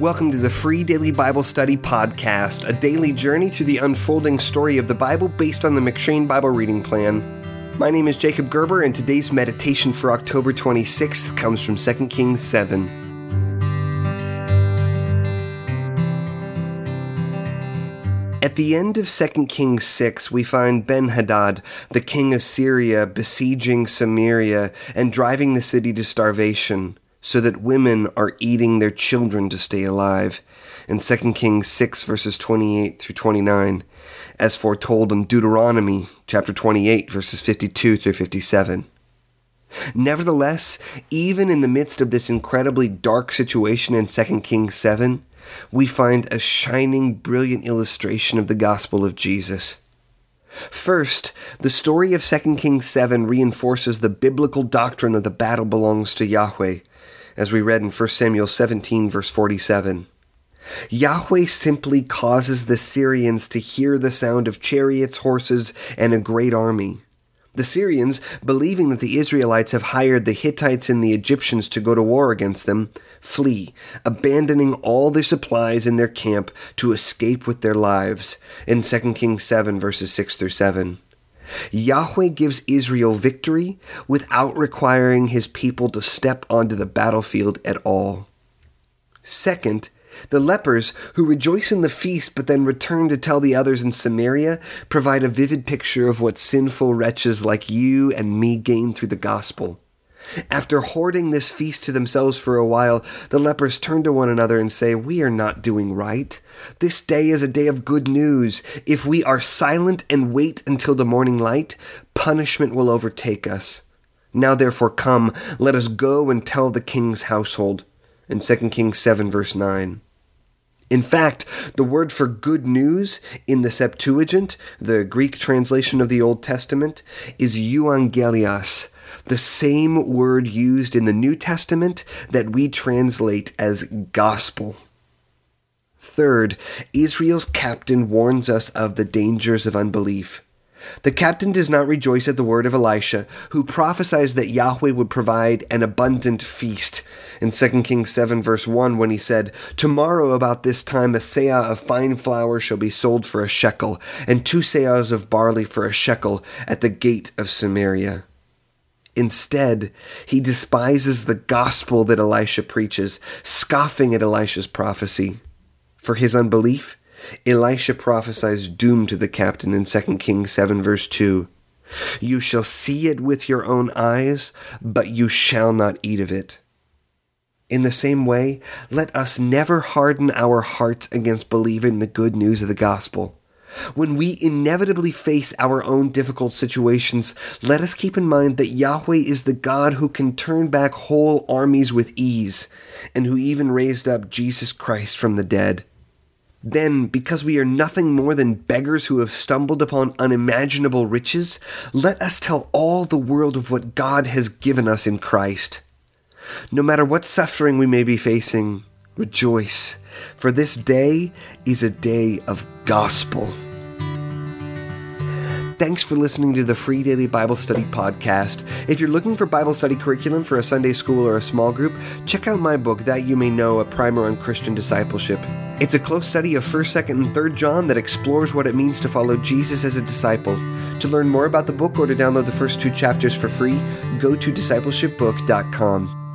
Welcome to the free daily Bible study podcast, a daily journey through the unfolding story of the Bible based on the M'Cheyne Bible reading plan. My name is Jacob Gerber, and today's meditation for October 26th comes from 2 Kings 7. At the end of 2 Kings 6, we find Ben Hadad, the king of Syria, besieging Samaria and driving the city to starvation so that women are eating their children to stay alive, in 2 Kings 6 verses 28 through 29, as foretold in Deuteronomy chapter 28 verses 52 through 57. Nevertheless, even in the midst of this incredibly dark situation in 2 Kings 7, we find a shining, brilliant illustration of the gospel of Jesus. First, the story of 2 Kings 7 reinforces the biblical doctrine that the battle belongs to Yahweh, as we read in 1 Samuel 17, verse 47. Yahweh simply causes the Syrians to hear the sound of chariots, horses, and a great army. The Syrians, believing that the Israelites have hired the Hittites and the Egyptians to go to war against them, flee, abandoning all their supplies in their camp to escape with their lives, in 2 Kings 7, verses 6 through 7. Yahweh gives Israel victory without requiring his people to step onto the battlefield at all. Second, the lepers, who rejoice in the feast but then return to tell the others in Samaria, provide a vivid picture of what sinful wretches like you and me gain through the gospel. After hoarding this feast to themselves for a while, the lepers turn to one another and say, We are not doing right. This day is a day of good news. If we are silent and wait until the morning light, punishment will overtake us. Now therefore come, let us go and tell the king's household. In 2 Kings 7, verse 9. In fact, the word for good news in the Septuagint, the Greek translation of the Old Testament, is euangelios, the same word used in the New Testament that we translate as gospel. Third, Israel's captain warns us of the dangers of unbelief. The captain does not rejoice at the word of Elisha, who prophesies that Yahweh would provide an abundant feast. In 2 Kings 7, verse 1, when he said, Tomorrow about this time a seah of fine flour shall be sold for a shekel, and two seahs of barley for a shekel at the gate of Samaria. Instead, he despises the gospel that Elisha preaches, scoffing at Elisha's prophecy. For his unbelief, Elisha prophesies doom to the captain in 2 Kings 7, verse 2. You shall see it with your own eyes, but you shall not eat of it. In the same way, let us never harden our hearts against believing the good news of the gospel. When we inevitably face our own difficult situations, let us keep in mind that Yahweh is the God who can turn back whole armies with ease, and who even raised up Jesus Christ from the dead. Then, because we are nothing more than beggars who have stumbled upon unimaginable riches, let us tell all the world of what God has given us in Christ. No matter what suffering we may be facing, rejoice, for this day is a day of gospel. Thanks for listening to the Free Daily Bible Study Podcast. If you're looking for Bible study curriculum for a Sunday school or a small group, check out my book, That You May Know, a primer on Christian discipleship. It's a close study of 1st, 2nd, and 3rd John that explores what it means to follow Jesus as a disciple. To learn more about the book or to download the first two chapters for free, go to discipleshipbook.com.